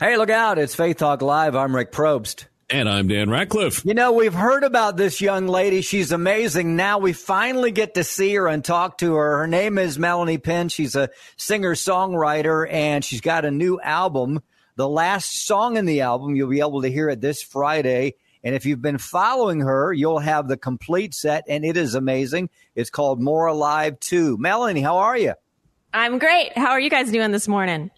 Hey, look out. It's Faith Talk Live. I'm Rick Probst. And I'm Dan Ratcliffe. You know, we've heard about this young lady. She's amazing. Now we finally get to see her and talk to her. Her name is Melanie Penn. She's a singer songwriter and she's got a new album. The last song in the album, you'll be able to hear it this Friday. And if you've been following her, you'll have the complete set, and it is amazing. It's called More Alive 2. Melanie, how are you? I'm great. How are you guys doing this morning?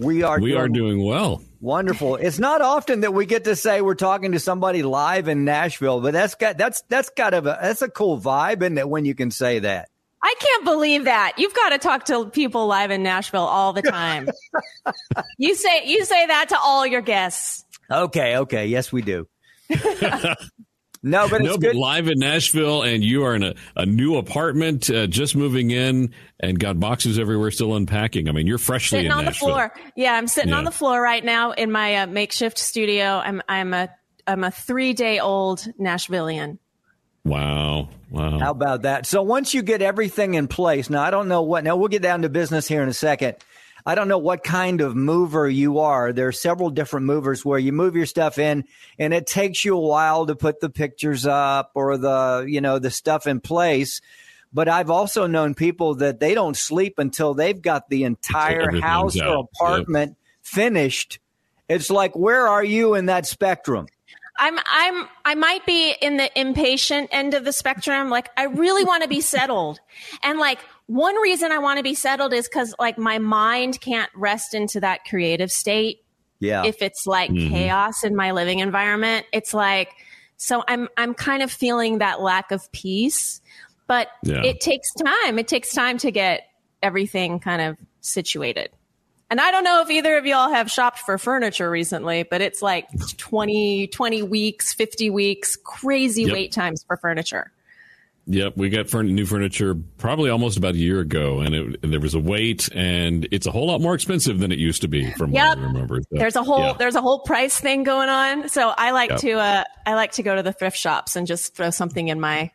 We are we doing are doing well. Wonderful. It's not often that we get to say we're talking to somebody live in Nashville, but that's got that's that's kind of a that's a cool vibe, isn't it? When you can say that. I can't believe that. You've got to talk to people live in Nashville all the time. you say you say that to all your guests. Okay, okay. Yes, we do. no, but it's no, good. but live in Nashville, and you are in a, a new apartment, uh, just moving in, and got boxes everywhere, still unpacking. I mean, you're freshly Sitting in on the floor. Yeah, I'm sitting Yeah. on the floor right now in my uh, makeshift studio. I'm I'm a I'm a three day old Nashvilleian. Wow, wow. How about that? So once you get everything in place, now I don't know what. Now we'll get down to business here in a second. I don't know what kind of mover you are. There are several different movers where you move your stuff in, and it takes you a while to put the pictures up or the you know the stuff in place. But I've also known people that they don't sleep until they've got the entire house out. or Yep. apartment finished. It's like, where are you in that spectrum? I'm I'm I might be in the impatient end of the spectrum. Like I really want to be settled. And like one reason I want to be settled is cuz like my mind can't rest into that creative state Yeah. if it's like Mm-hmm. chaos in my living environment. It's like so I'm I'm kind of feeling that lack of peace. But Yeah. it takes time. It takes time to get everything kind of situated. And I don't know if either of y'all have shopped for furniture recently, but it's like 20, 20 weeks, 50 weeks, crazy Yep. wait times for furniture. Yep, we got furn- new furniture probably almost about a year ago, and, it, and there was a wait, and it's a whole lot more expensive than it used to be, from Yep. what I remember. So, There's a whole yeah. there's a whole price thing going on. So I like Yep. to uh I like to go to the thrift shops and just throw something in my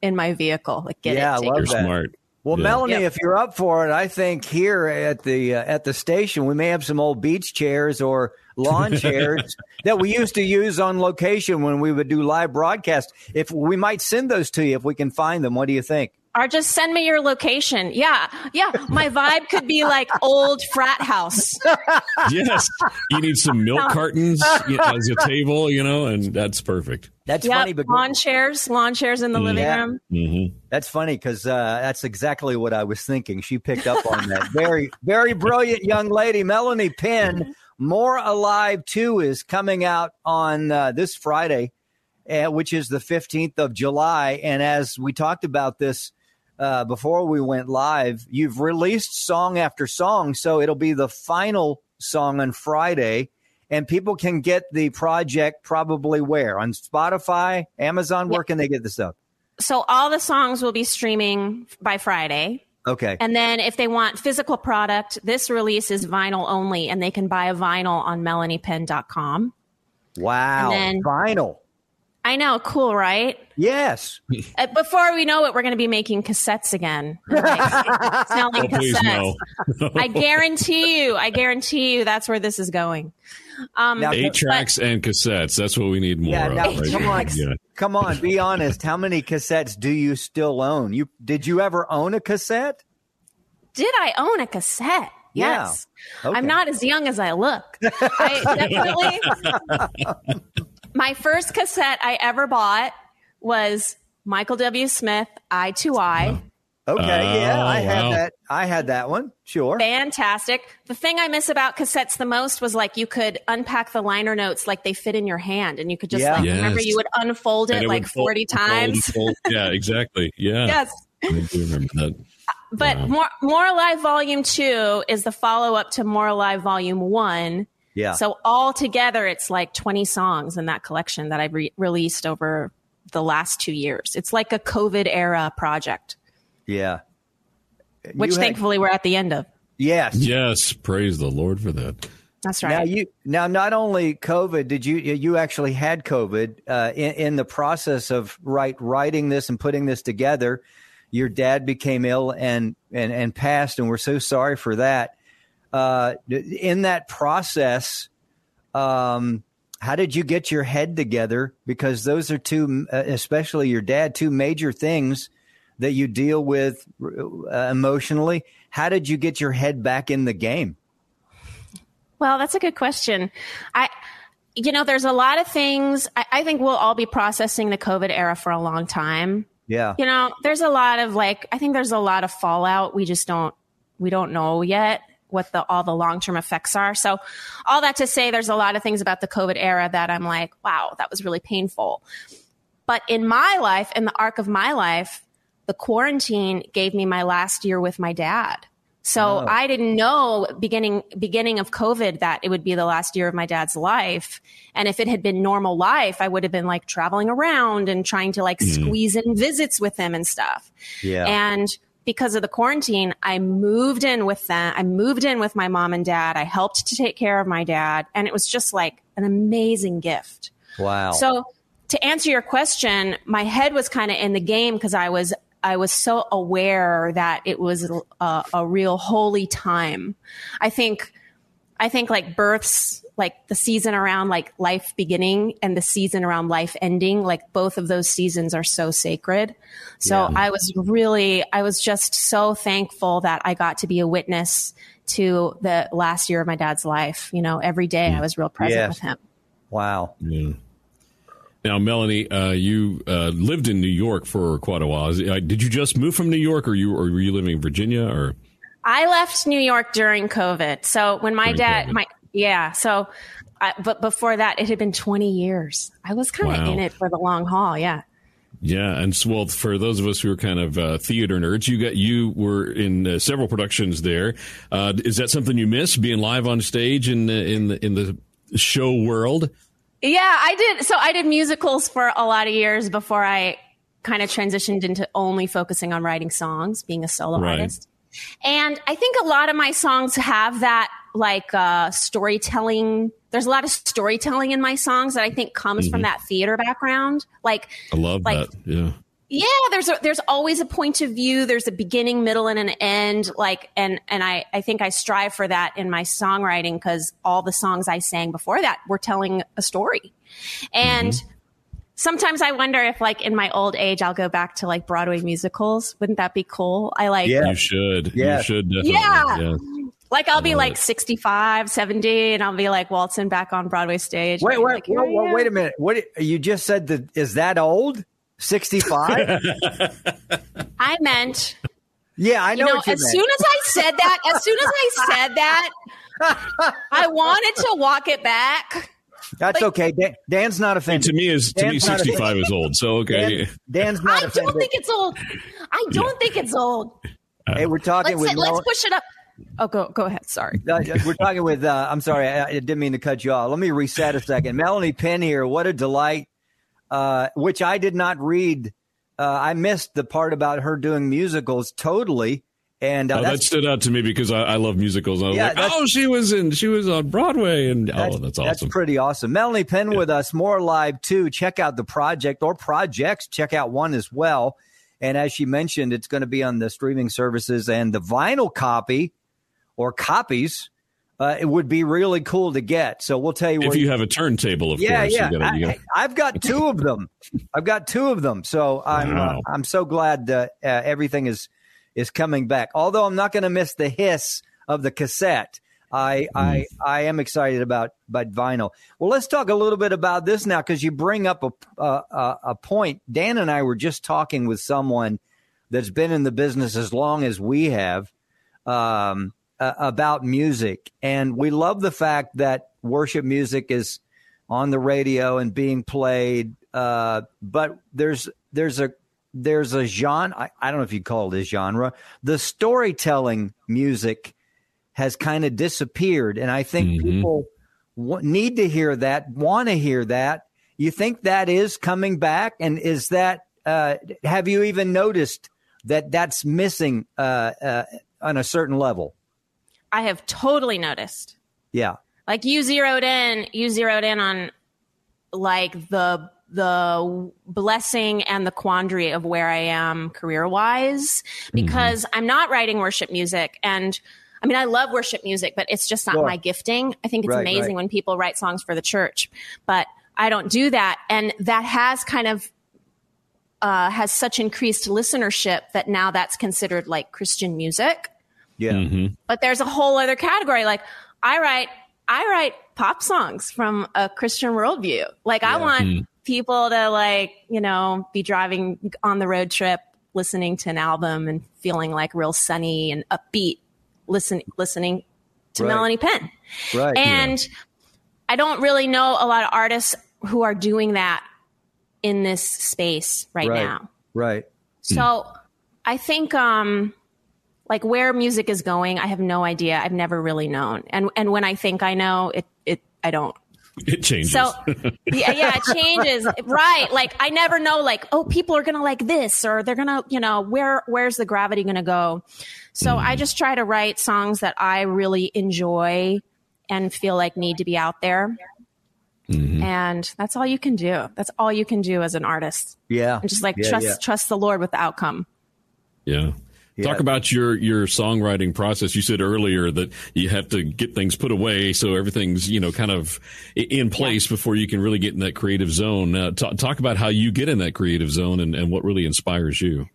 in my vehicle. Like get Yeah, I it. take love You're that. smart. Well, Yeah. Melanie, Yep. if you're up for it, I think here at the uh, at the station we may have some old beach chairs or lawn chairs that we used to use on location when we would do live broadcast. If we might send those to you if we can find them, what do you think? Or just send me your location. Yeah. Yeah. My vibe could be like old frat house. yes, you need some milk cartons you know, as a table, you know, and that's perfect. That's Yep. funny, but lawn chairs, lawn chairs in the living Yeah. room. hmm that's funny because uh, that's exactly what I was thinking. She picked up on that. Very, very brilliant young lady, Melanie Penn. More Alive 2 is coming out on uh, this Friday, uh, which is the 15th of July. And as we talked about this uh, before we went live, you've released song after song. So it'll be the final song on Friday. And people can get the project probably where? On Spotify, Amazon? Where can they get this up? So all the songs will be streaming by Friday. Okay. And then if they want physical product, this release is vinyl only and they can buy a vinyl on melaniepenn.com. Wow. And then- Vinyl. I know, cool, right? Yes. Uh, before we know it, we're going to be making cassettes again. Like, selling Oh, cassettes. no. I guarantee you, I guarantee you that's where this is going. Um, Now- Eight tracks and cassettes. That's what we need more Yeah, of. now, right come on. Yeah. Come on, be honest. How many cassettes do you still own? You did you ever own a cassette? did I own a cassette? Yeah. Yes. Okay. I'm not as young as I look. I definitely. My first cassette I ever bought was Michael W. Smith, Eye to Eye. Okay, yeah, Oh, I had that. I had that one. Sure. Fantastic. The thing I miss about cassettes the most was like you could unpack the liner notes like they fit in your hand, and you could just Yeah. like Yes. remember you would unfold it, And like fold- 40 fold times. fold. Yeah, exactly. Yeah. yes. I do remember that. but Wow. more more alive volume two is the follow up to more alive volume one. Yeah. So all together, it's like 20 songs in that collection that I've re- released over the last two years. It's like a COVID era project, yeah. which had- thankfully we're at the end of. yes. Yes, praise the Lord for that. That's Now right. you now not only COVID did you you actually had COVID uh, in, in the process of write writing this and putting this together. Your dad became ill and and and passed, and we're so sorry for that. Uh, in that process, um, how did you get your head together? Because those are two, uh, especially your dad, two major things that you deal with uh, emotionally. How did you get your head back in the game? Well, that's a good question. I, you know, there's a lot of things. I, I think we'll all be processing the COVID era for a long time. Yeah. You know, there's a lot of like, I think there's a lot of fallout. We just don't, we don't know yet what the all the long term effects are. So, all that to say, there's a lot of things about the COVID era that I'm like, wow, that was really painful. But in my life, in the arc of my life, the quarantine gave me my last year with my dad. So Oh. I didn't know beginning beginning of COVID that it would be the last year of my dad's life. And if it had been normal life, I would have been like traveling around and trying to like mm-hmm. squeeze in visits with him and stuff. Yeah. And because of the quarantine, I moved in with them. I moved in with my mom and dad. I helped to take care of my dad. And it was just like an amazing gift. Wow. So to answer your question, my head was kind of in the game because I was I was so aware that it was a, a real holy time. I think I think like births, like the season around like life beginning and the season around life ending, like both of those seasons are so sacred. So I was really, I was just so thankful that I got to be a witness to the last year of my dad's life. You know, every day I was real present Yes. with him. wow. Yeah. Now, Melanie, uh, you uh, lived in New York for quite a while. Uh, Did you just move from New York, or you, or were you living in Virginia, or? I left New York during COVID. So when my During dad, COVID. my yeah, so I, but before that, it had been 20 years. I was kind of Wow. in it for the long haul. Yeah. Yeah, and so, well, for those of us who are kind of uh, theater nerds, you got you were in uh, several productions there. Uh, is that something you miss being live on stage in the, in the in the show world? Yeah, I did. So I did musicals for a lot of years before I kind of transitioned into only focusing on writing songs, being a solo Right. artist. And I think a lot of my songs have that like uh, storytelling. There's a lot of storytelling in my songs that I think comes from that theater background. Like, I love Like- that. Yeah. yeah, there's a, there's always a point of view. There's a beginning, middle, and an end. Like, and and I I think I strive for that in my songwriting because all the songs I sang before that were telling a story, and. Sometimes I wonder if, like, in my old age, I'll go back to like Broadway musicals. Wouldn't that be cool? I like, Yeah. You should. Yeah. You should definitely. Yeah. Yeah. Like, I'll be like it. 65, 70, and I'll be like waltzing back on Broadway stage. Wait, wait, like, wait, wait, wait a minute. What you just said? That is that old? Sixty-five? I meant yeah, I know. you know, what you as meant. soon as I said that, as soon as I said that, I wanted to walk it back. That's like- okay. Dan, Dan's not offended. To me, is to me, Dan's not sixty five is old. So okay. Dan, Dan's not I offended. don't think it's old. I don't think it's old. hey, we're talking Let's with let's push it up. Oh, go go ahead. Sorry. Uh, we're talking with. Uh, I'm sorry, I, I didn't mean to cut you off. Let me reset a second. Melanie Penn here. What a delight! Uh, which I did not read. Uh, I missed the part about her doing musicals totally, and uh, Oh, that stood out to me because I, I love musicals. I was Yeah, like, oh, she was in, she was on Broadway, and oh, that's awesome. That's pretty awesome. Melanie Penn with us, more live too. Check out the project or projects. Check out one as well. And as she mentioned, it's going to be on the streaming services and the vinyl copy or copies. Uh, it would be really cool to get. So we'll tell you if where you have a turntable, of yeah, course. yeah. Gotta, you I, have got two of them. I've got two of them. So I'm Wow. uh, I'm so glad uh, uh, everything is is coming back. Although I'm not going to miss the hiss of the cassette. I I I am excited about about vinyl. Well, let's talk a little bit about this now because you bring up a, a a a point. Dan and I were just talking with someone that's been in the business as long as we have um, uh, about music, and we love the fact that worship music is on the radio and being played. Uh, but there's there's a there's a genre. I, I don't know if you call it a genre. The storytelling music has kind of disappeared, and I think Mhm. people w- need to hear that, want to hear that. You think that is coming back, and is that? Uh, have you even noticed that that's missing uh, uh, on a certain level? I have totally noticed. Yeah, Like you zeroed in, you zeroed in on like the the blessing and the quandary of where I am career wise because I'm not writing worship music and I mean I love worship music but it's just not Sure. my gifting. I think it's Right, amazing right. when people write songs for the church but I don't do that and that has kind of uh, has such increased listenership that now that's considered like Christian music yeah, but there's a whole other category like i write i write pop songs from a christian worldview like i want people to like you know be driving on the road trip listening to an album and feeling like real sunny and upbeat listen listening to Right. melanie penn right. and I don't really know a lot of artists who are doing that in this space right, right, now. right. So I think um like where music is going, I have no idea. I've never really known. And and when I think I know, it it I don't. It changes. So yeah, yeah, it changes. right. Like I never know like, oh, people are gonna like this or they're gonna, you know, where where's the gravity gonna go? So hmm. I just try to write songs that I really enjoy and feel like need to be out there. Mm-hmm. And that's all you can do. That's all you can do as an artist. Yeah, And just like Yeah, trust yeah. trust the Lord with the outcome. Yeah. Yeah. Talk about your your songwriting process. You said earlier that you have to get things put away so everything's you know kind of in place before you can really get in that creative zone. Ta- talk about how you get in that creative zone and, and what really inspires you.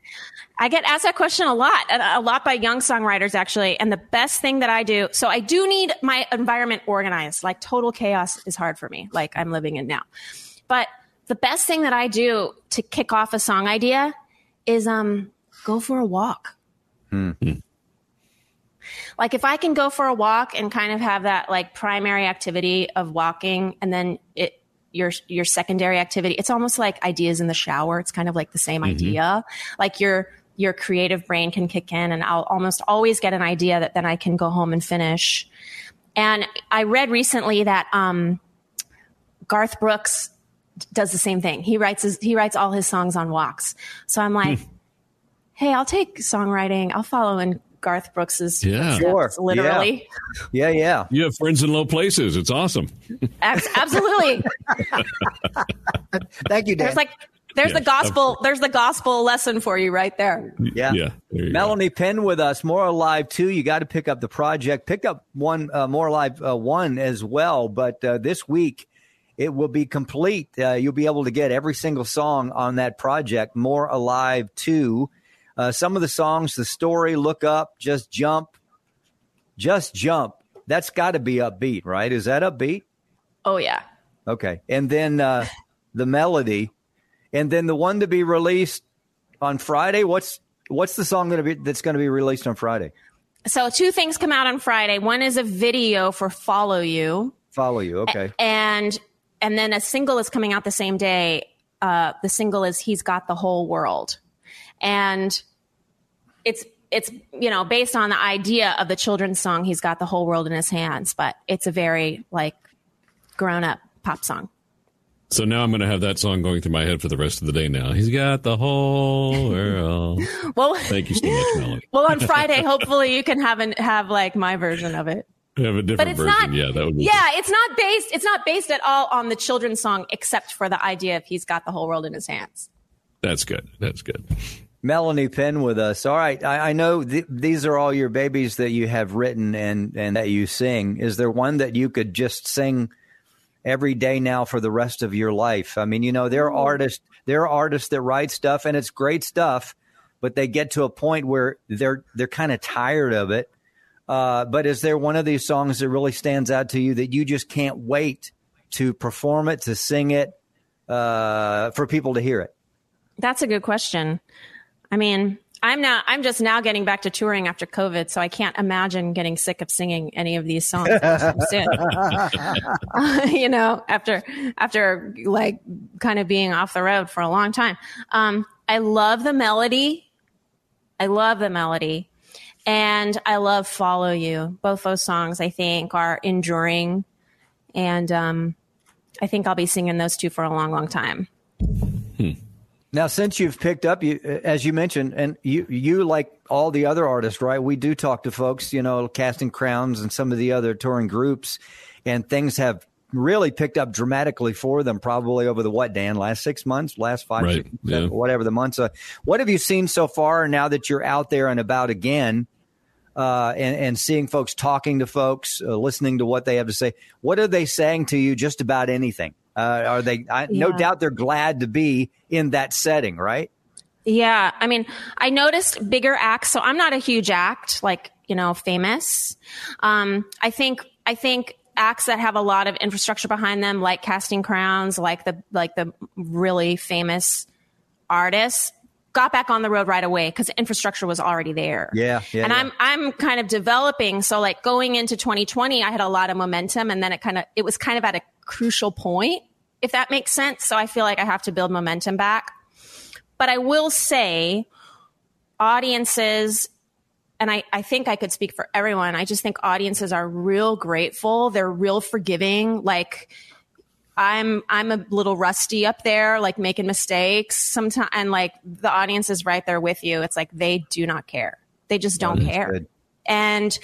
I get asked that question a lot, a a lot by young songwriters actually. And the best thing that I do, so I do need my environment organized. Like total chaos is hard for me, like I'm living in now. But the best thing that I do to kick off a song idea is um go for a walk. Hmm. Like if I can go for a walk and kind of have that like primary activity of walking and then it your your secondary activity, it's almost like ideas in the shower. It's kind of like the same mm-hmm. idea. Like your your creative brain can kick in and I'll almost always get an idea that then I can go home and finish. And I read recently that um, Garth Brooks does the same thing. He writes his, he writes all his songs on walks. So I'm like, hmm. Hey, I'll take songwriting. I'll follow in Garth Brooks's Yeah. footsteps, Sure. literally. Yeah, yeah. yeah. You have friends in low places. It's awesome. Absolutely. Thank you, Dan. There's like there's Yeah, the gospel there's the gospel lesson for you right there. yeah. Yeah. there you go. Melanie Penn with us. More Alive 2. You got to pick up the project. Pick up one, uh, More Alive uh, 1 as well. But uh, this week, it will be complete. Uh, you'll be able to get every single song on that project, More Alive 2. Uh, some of the songs, the story, Look Up, Just Jump, Just Jump. That's got to be upbeat, right? Is that upbeat? Oh yeah. Okay. And then uh, the melody. And then the one to be released on Friday. What's what's the song going to be that's going to be released on Friday? So two things come out on Friday. One is a video for Follow You. Follow you. Okay. and and then a single is coming out the same day. Uh, the single is "He's Got the Whole World," and it's it's you know based on the idea of the children's song "He's Got the Whole World in His Hands," but it's a very like grown up pop song. So now I'm going to have that song going through my head for the rest of the day. Now he's got the whole world. Well, Thank you so much, Melanie. well on Friday, hopefully you can have an, have like my version of it. Have a different But it's version. not. yeah, that would be. Yeah, it's not based. It's not based at all on the children's song, except for the idea of "He's Got the Whole World in His Hands." That's good. That's good. Melanie Penn with us. All right. I, I know th- these are all your babies that you have written and, and that you sing. Is there one that you could just sing every day now for the rest of your life? I mean, you know, there are artists, there are artists that write stuff and it's great stuff, but they get to a point where they're, they're kind of tired of it. Uh, but is there one of these songs that really stands out to you that you just can't wait to perform it, to sing it, uh, for people to hear it? That's a good question. I mean, I'm now I'm just now getting back to touring after COVID, so I can't imagine getting sick of singing any of these songs soon. you know, after after like kind of being off the road for a long time. Um, I love the melody. I love the melody. And I love Follow You. Both those songs, I think, are enduring. And um, I think I'll be singing those two for a long, long time. Hmm. Now, since you've picked up, you, as you mentioned, and you, you like all the other artists, right? We do talk to folks, you know, Casting Crowns and some of the other touring groups, and things have really picked up dramatically for them probably over the what dan last six months last five right. six, yeah. whatever the months uh, what have you seen so far now that you're out there and about again uh, and, and seeing folks talking to folks uh, listening to what they have to say what are they saying to you just about anything uh, are they I, yeah. no doubt they're glad to be in that setting right yeah i mean i noticed bigger acts so i'm not a huge act like you know famous um, i think i think acts that have a lot of infrastructure behind them, like Casting Crowns, like the like the really famous artists, got back on the road right away because infrastructure was already there. Yeah, yeah. And yeah. I'm I'm kind of developing. So like going into 2020, I had a lot of momentum, and then it kind of it was kind of at a crucial point, if that makes sense. So I feel like I have to build momentum back. But I will say, audiences and I, I think I could speak for everyone. I just think audiences are real grateful. They're real forgiving. Like I'm I'm a little rusty up there, like making mistakes sometimes, and like the audience is right there with you. It's like they do not care. They just don't care. Good. And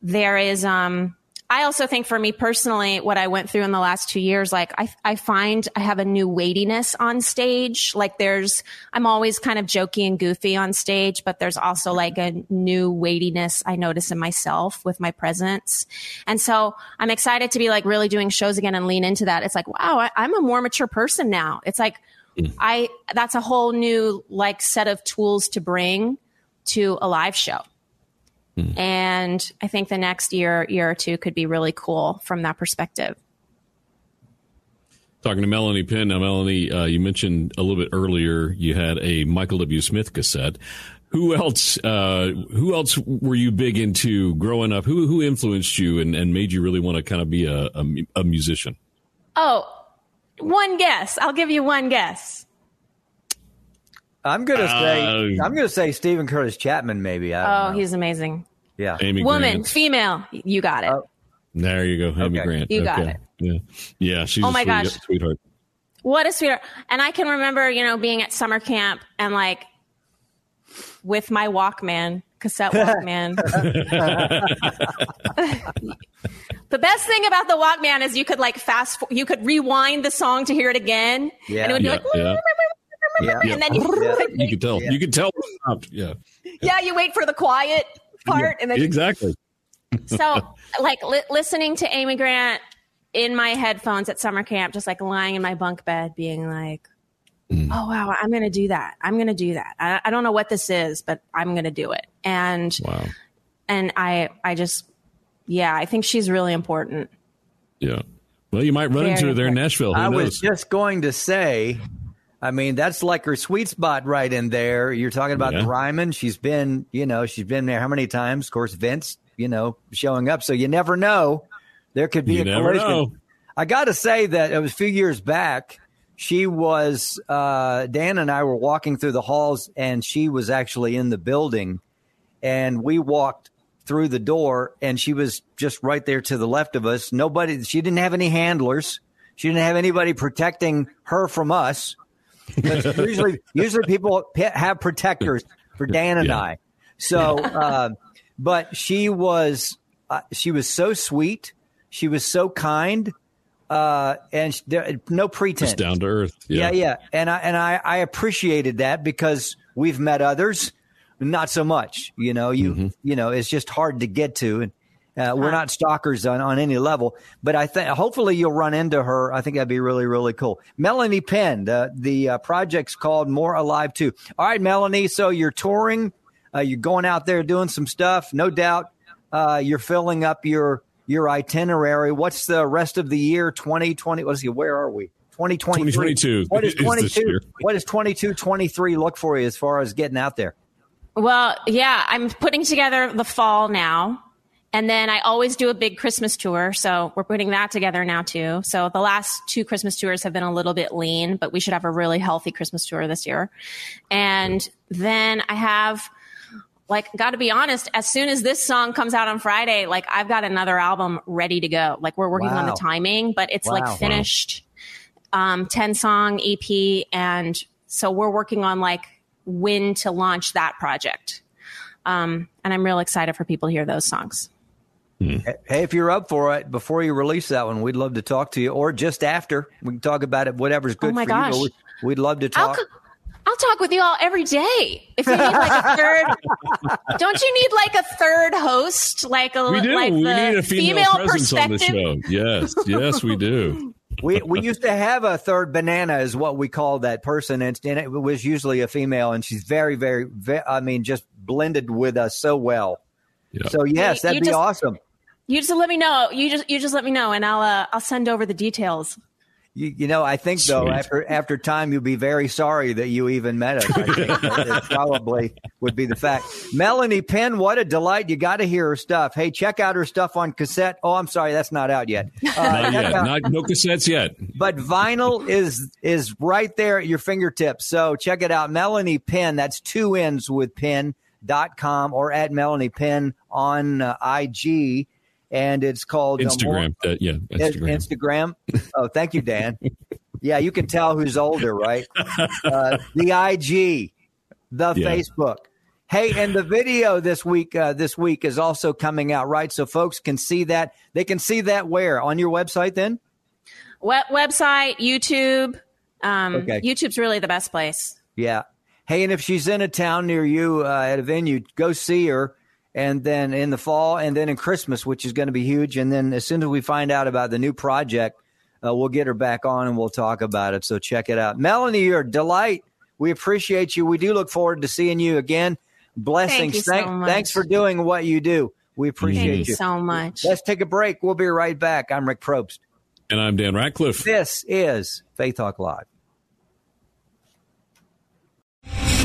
there is um I also think for me personally, what I went through in the last two years, like I, I find I have a new weightiness on stage. Like there's, I'm always kind of jokey and goofy on stage, but there's also like a new weightiness I notice in myself with my presence. And so I'm excited to be like really doing shows again and lean into that. It's like, wow, I, I'm a more mature person now. It's like, mm. I, that's a whole new like set of tools to bring to a live show. Mm. And I think the next year, year or two could be really cool from that perspective. Talking to Melanie Penn. Now, Melanie, uh, you mentioned a little bit earlier you had a Michael W. Smith cassette. Who else? Uh, who else were you big into growing up? Who who influenced you and, and made you really want to kind of be a, a, a musician? Oh, one guess. I'll give you one guess. I'm gonna say uh, I'm gonna say Steven Curtis Chapman. Maybe. oh, know. he's amazing. Yeah. Amy Woman, Grant. female. You got it. Uh, there you go, Amy okay. Grant. You got okay. it. Yeah, yeah. She's oh my sweet, gosh, sweetheart. What a sweetheart! And I can remember, you know, being at summer camp and like with my Walkman, cassette Walkman. the best thing about the Walkman is you could like fast, you could rewind the song to hear it again, yeah. and it would be yeah, like. Yeah. Yeah. And then you, you can tell. You could tell. Yeah. Yeah, you wait for the quiet part, and then exactly. so, like li- listening to Amy Grant in my headphones at summer camp, just like lying in my bunk bed, being like, mm. "Oh wow, I'm going to do that. I'm going to do that. I, I, don't know what this is, but I'm going to do it." And wow. and I, I just, yeah, I think she's really important. Yeah. Well, you might run Very into her there in. Nashville. Who I knows? was just going to say, I mean, that's like her sweet spot right in there. You're talking about Yeah. Ryman. She's been, you know, she's been there how many times? Of course, Vince, you know, showing up. So you never know. There could be You a collision. know. I got to say that it was a few years back. She was, uh, Dan and I were walking through the halls, and she was actually in the building. And we walked through the door, and she was just right there to the left of us. Nobody, she didn't have any handlers. She didn't have anybody protecting her from us. But usually, usually people have protectors for Dan and Yeah. I. So, uh, but she was uh, she was so sweet. She was so kind, uh, and sh- there, no pretense. Just down to earth. Yeah, yeah, and I and I, I appreciated that because we've met others, not so much. You know, you Mm-hmm. you know, it's just hard to get to, and uh, we're not stalkers on, on any level. But I think hopefully you'll run into her. I think that'd be really really cool. Melanie Penn, uh, the uh, project's called More Alive Too. All right, Melanie. So you're touring, uh, you're going out there doing some stuff. No doubt, uh, you're filling up your your itinerary. What's the rest of the year? 2020. Let's see. Where are we? 2023. 2022 What is is this 22? year. What 22, 23 look for you as far as getting out there? Well, yeah, I'm putting together the fall now. And then I always do a big Christmas tour. So we're putting that together now too. So the last two Christmas tours have been a little bit lean, but we should have a really healthy Christmas tour this year. And then I have, like, got to be honest, as soon as this song comes out on Friday, like, I've got another album ready to go. Like, we're working wow. on the timing, but it's wow. like finished, um, 10 song EP. And so we're working on like when to launch that project. Um, and I'm real excited for people to hear those songs. Hmm. Hey, if you're up for it, before you release that one, we'd love to talk to you, or just after. We can talk about it, whatever's good oh my for gosh. you. We'd love to talk. I'll, I'll talk with you all every day. If you need like a third, don't you need like a third host? Like a we do. like we need a female, female presence on the show. Yes, yes, we do. we we used to have a third banana, is what we called that person, and, and it was usually a female, and she's very, very, very I mean, just blended with us so well. Yeah. So yes, that'd you be just, awesome. You just let me know. You just you just let me know, and I'll uh, I'll send over the details. You, you know, I think Sweet. though after after time you'll be very sorry that you even met us. I think that probably would be the fact. Melanie Penn, what a delight! You got to hear her stuff. Hey, check out her stuff on cassette. Oh, I'm sorry, that's not out yet. Uh, not yet. Out. Not no cassettes yet. But vinyl is is right there at your fingertips. So check it out. Melanie Penn. That's two ends with Penn dot com or at Melanie Penn on uh, IG and it's called Instagram. Uh, yeah, Instagram. Instagram. Oh, thank you, Dan. yeah, you can tell who's older, right? Uh, the IG, the yeah. Facebook. Hey, and the video this week uh, this week is also coming out, right? So folks can see that. They can see that where on your website then. Web- website, YouTube. Um, okay. YouTube's really the best place. Yeah. Hey, and if she's in a town near you uh, at a venue, go see her and then in the fall, and then in Christmas, which is going to be huge. And then as soon as we find out about the new project, uh, we'll get her back on and we'll talk about it. So check it out. Melanie, you're a delight. We appreciate you. We do look forward to seeing you again. Blessings. Thank Thank, so thanks for doing what you do. We appreciate Thank you so much. Let's take a break. We'll be right back. I'm Rick Probst. And I'm Dan Ratcliffe. This is Faith Talk Live.